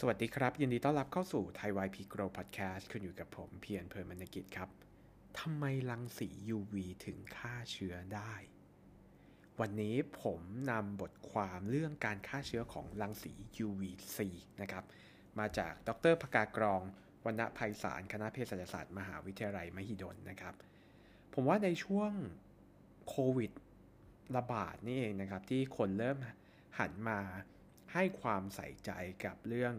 สวัสดีครับ ยินดีต้อนรับเข้าสู่ไทยวพีโกรพอดแคสต์คุณอยู่กับผมเพียรเพลินมนกิจครับทำไมรังสี UV ถึงฆ่าเชื้อได้ วันนี้ผมนำบทความเรื่องการฆ่าเชื้อของรังสี UVC นะครับ มาจากดรพกากรองวรรณภัยสารคณะเภสัชศาสตร์มหาวิทยาลัยมหิดลนะครับ ผมว่าในช่วงโควิดระบาดนี่เองนะครับ ที่คนเริ่มหันมา ให้ความใส่ใจกับเรื่อง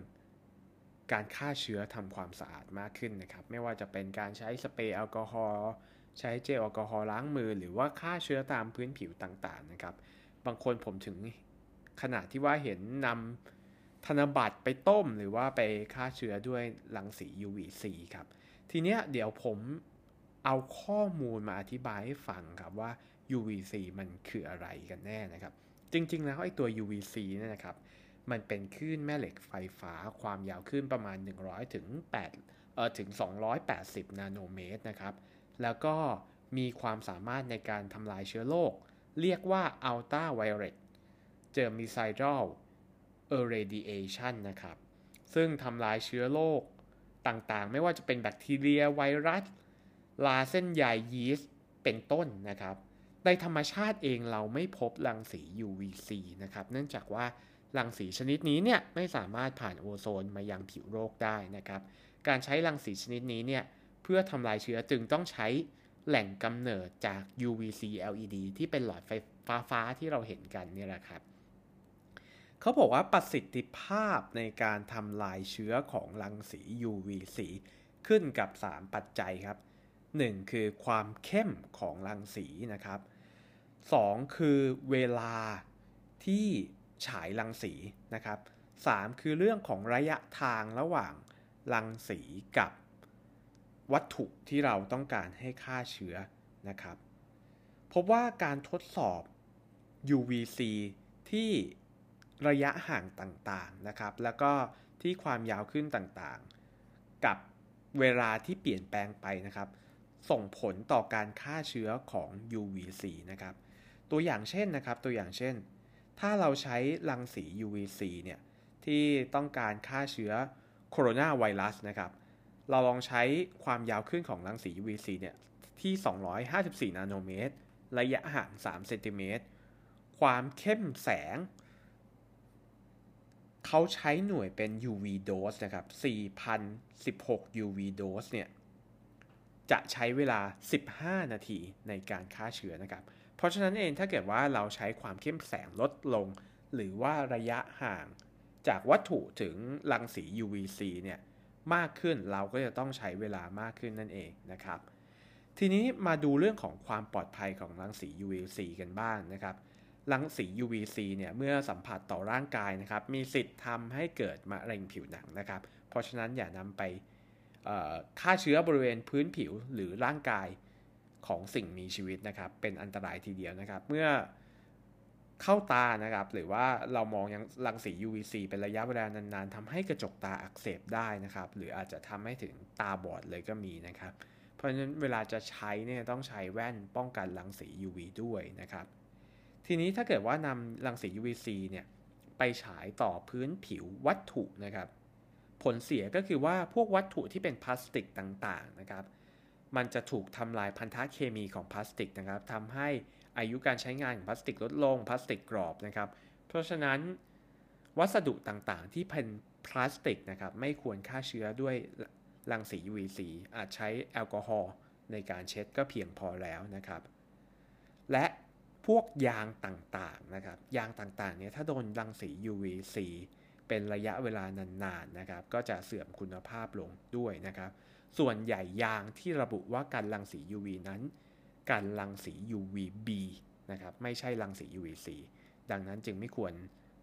การฆ่าเชื้อทำความสะอาดมากขึ้นนะครับ ไม่ว่าจะเป็นการใช้สเปรย์แอลกอฮอล์ใช้เจลแอลกอฮอล์ล้างมือ หรือว่าฆ่าเชื้อตามพื้นผิวต่างๆนะครับ บางคนผมถึงขนาดที่ว่าเห็นนำธนบัตรไปต้มหรือว่าไปฆ่าเชื้อด้วยรังสี UVC ครับ ทีเนี้ยเดี๋ยวผมเอาข้อมูลมาอธิบายให้ฟังครับว่า UVC มันคืออะไรกันแน่นะครับ จริงๆ แล้วไอ้ตัว UVC เนี่ยนะครับ มันเป็นคลื่นแม่เหล็กไฟฟ้าความยาวคลื่นประมาณ 100ถึง8เอ่อถึง 280 นาโนเมตรนะครับ แล้วก็มีความสามารถในการทำลายเชื้อโรคเรียกว่า Ultra Violet Germicidal Irradiation นะครับ ซึ่งทำลายเชื้อโรคต่างๆ ไม่ว่าจะเป็นแบคทีเรียไวรัส ลาเส้นใยยีสต์เป็นต้นนะครับ ในธรรมชาติเองเราไม่พบรังสี UVC นะครับ เนื่องจากว่า รังสีชนิดนี้เนี่ยไม่สามารถผ่านโอโซนมายังผิวโลกได้นะครับ การใช้รังสีชนิดนี้เนี่ยเพื่อทำลายเชื้อจึงต้องใช้แหล่งกำเนิดจาก UVC LED ที่เป็นหลอดไฟฟ้าฟาที่เราเห็นกันนี่แหละครับ เขาบอกว่าประสิทธิภาพในการทำลายเชื้อของรังสี UVC ขึ้นกับ 3 ปัจจัยครับ 1 คือความเข้มของรังสีนะครับ 2 คือเวลาที่ ฉายรังสีนะครับ 3 คือเรื่องของระยะทางระหว่างรังสีกับวัตถุที่เราต้องการให้ฆ่าเชื้อนะครับ พบว่าการทดสอบ UVC ที่ระยะห่างต่างๆนะครับ แล้วก็ที่ความยาวขึ้นต่างๆ กับเวลาที่เปลี่ยนแปลงไปนะครับ ส่งผลต่อการฆ่าเชื้อของ UVC นะครับ ตัวอย่างเช่นนะครับ ตัวอย่างเช่น ถ้าเราใช้รังสี UVC เนี่ยที่ต้องการฆ่าเชื้อโคโรนาไวรัสนะครับ เราลองใช้ความยาวขึ้นของรังสี UVC เนี่ยที่ 254 นาโนเมตร ระยะห่าง 3 เซนติเมตร ความเข้มแสง เขาใช้หน่วยเป็น UV dose นะครับ 4,016 UV dose เนี่ย จะใช้เวลา 15 นาทีในการฆ่าเชื้อนะครับ เพราะฉะนั้นเองถ้าเกิดว่าเราใช้ความเข้มแสงลดลง หรือว่าระยะห่าง จากวัตถุถึงรังสี UVC เนี่ยมากขึ้นเราก็จะต้องใช้เวลามากขึ้นนั่นเองนะครับ ทีนี้มาดูเรื่องของความปลอดภัยของรังสี UVC กันบ้างนะครับรังสี UVC เนี่ยเมื่อสัมผัสต่อร่างกายนะครับ มีสิทธิ์ทำให้เกิดมะเร็งผิวหนังนะครับ เพราะฉะนั้นอย่านำไปฆ่าเชื้อบริเวณพื้นผิวหรือร่างกาย ของสิ่งมีชีวิตนะครับ เป็นอันตรายทีเดียวนะครับ เมื่อเข้าตานะครับ หรือว่าเรามองยังรังสี UVC เป็นระยะเวลานานๆทำให้กระจกตาอักเสบได้นะครับ หรืออาจจะทำให้ถึงตาบอดเลยก็มีนะครับ เพราะฉะนั้นเวลาจะใช้เนี่ยต้องใช้แว่นป้องกันรังสี UV ด้วยนะครับ ทีนี้ถ้าเกิดว่านำรังสี UVC เนี่ยไปฉายต่อพื้นผิววัตถุนะครับ ผลเสียก็คือว่าพวกวัตถุที่เป็นพลาสติกต่างๆนะครับ มันจะถูกทำลายพันธะเคมีของพลาสติกนะครับทำให้อายุการใช้งานของพลาสติกลดลงพลาสติกกรอบนะครับ เพราะฉะนั้นวัสดุต่างๆ ที่เป็นพลาสติกนะครับไม่ควรฆ่าเชื้อด้วยรังสี UVC อาจใช้แอลกอฮอล์ในการเช็ดก็เพียงพอแล้วนะครับ และพวกยางต่างๆนะครับยางต่างๆเนี่ยถ้าโดนรังสี UVC เป็นระยะเวลานานๆนะครับ ก็จะเสื่อมคุณภาพลงด้วยนะครับ ส่วนใหญ่ยางที่ระบุว่าการรังสี UV นั้น การรังสี UVB นะครับ ไม่ใช่รังสี UVC ดังนั้นจึงไม่ควร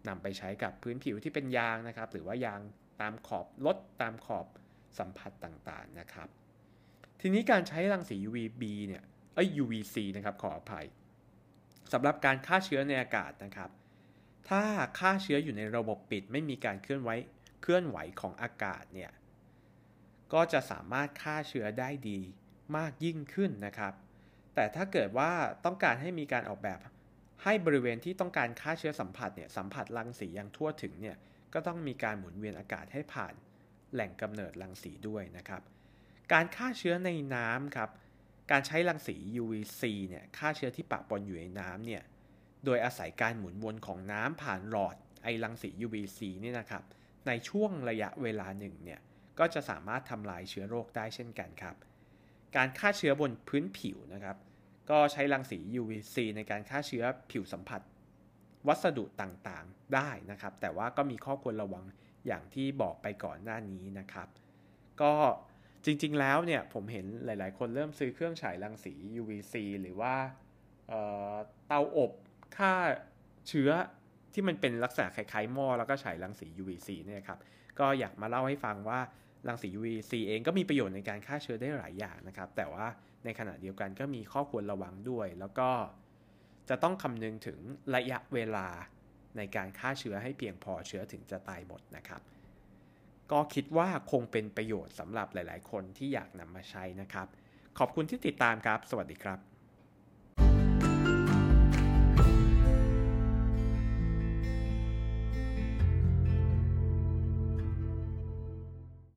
นำไปใช้กับพื้นผิวที่เป็นยางนะครับ หรือว่ายางตามขอบรถตามขอบสัมผัสต่างๆนะครับ ทีนี้การใช้รังสี UVB เนี่ยเอ้ย UVC นะครับขออภัยสำหรับการฆ่าเชื้อในอากาศนะครับ ถ้าฆ่าเชื้ออยู่ในระบบปิดไม่มีการเคลื่อนไหวเคลื่อนไหวของอากาศเนี่ย ก็จะสามารถฆ่าเชื้อได้ดีมากยิ่งขึ้นนะครับ แต่ถ้าเกิดว่าต้องการให้มีการออกแบบ ให้บริเวณที่ต้องการฆ่าเชื้อสัมผัสเนี่ยสัมผัสรังสีอย่างทั่วถึงเนี่ย ก็ต้องมีการหมุนเวียนอากาศให้ผ่านแหล่งกำเนิดรังสีด้วยนะครับ การฆ่าเชื้อในน้ำครับ การใช้รังสี UVC เนี่ยฆ่าเชื้อที่ปะปนอยู่ในน้ำเนี่ย โดยอาศัยการหมุนวนของน้ำผ่านหลอดไอรังสี UVC นี่นะครับ ในช่วงระยะเวลาหนึ่งเนี่ยก็จะสามารถทำลายเชื้อโรคได้เช่นกันครับ การฆ่าเชื้อบนพื้นผิวนะครับ ก็ใช้รังสี UVC ในการฆ่าเชื้อผิวสัมผัส วัสดุต่างๆได้นะครับ แต่ว่าก็มีข้อควรระวังอย่างที่บอกไปก่อนหน้านี้นะครับ ก็จริงๆแล้วเนี่ยผมเห็นหลายๆ คนเริ่มซื้อเครื่องฉายรังสี UVC หรือว่าเเตาอบ ฆ่าเชื้อที่มันเป็นลักษณะคล้ายๆหม้อแล้วก็ฉายรังสี UVC เนี่ยครับ ก็อยากมาเล่าให้ฟังว่ารังสี UVC เองก็มีประโยชน์ในการฆ่าเชื้อได้หลายอย่างนะครับ แต่ว่าในขณะเดียวกันก็มีข้อควรระวังด้วย แล้วก็จะต้องคำนึงถึงระยะเวลาในการฆ่าเชื้อให้เพียงพอเชื้อถึงจะตายหมดนะครับ ก็คิดว่าคงเป็นประโยชน์สำหรับหลาย ๆ คนที่อยากนำมาใช้นะครับ ขอบคุณที่ติดตามครับ สวัสดีครับ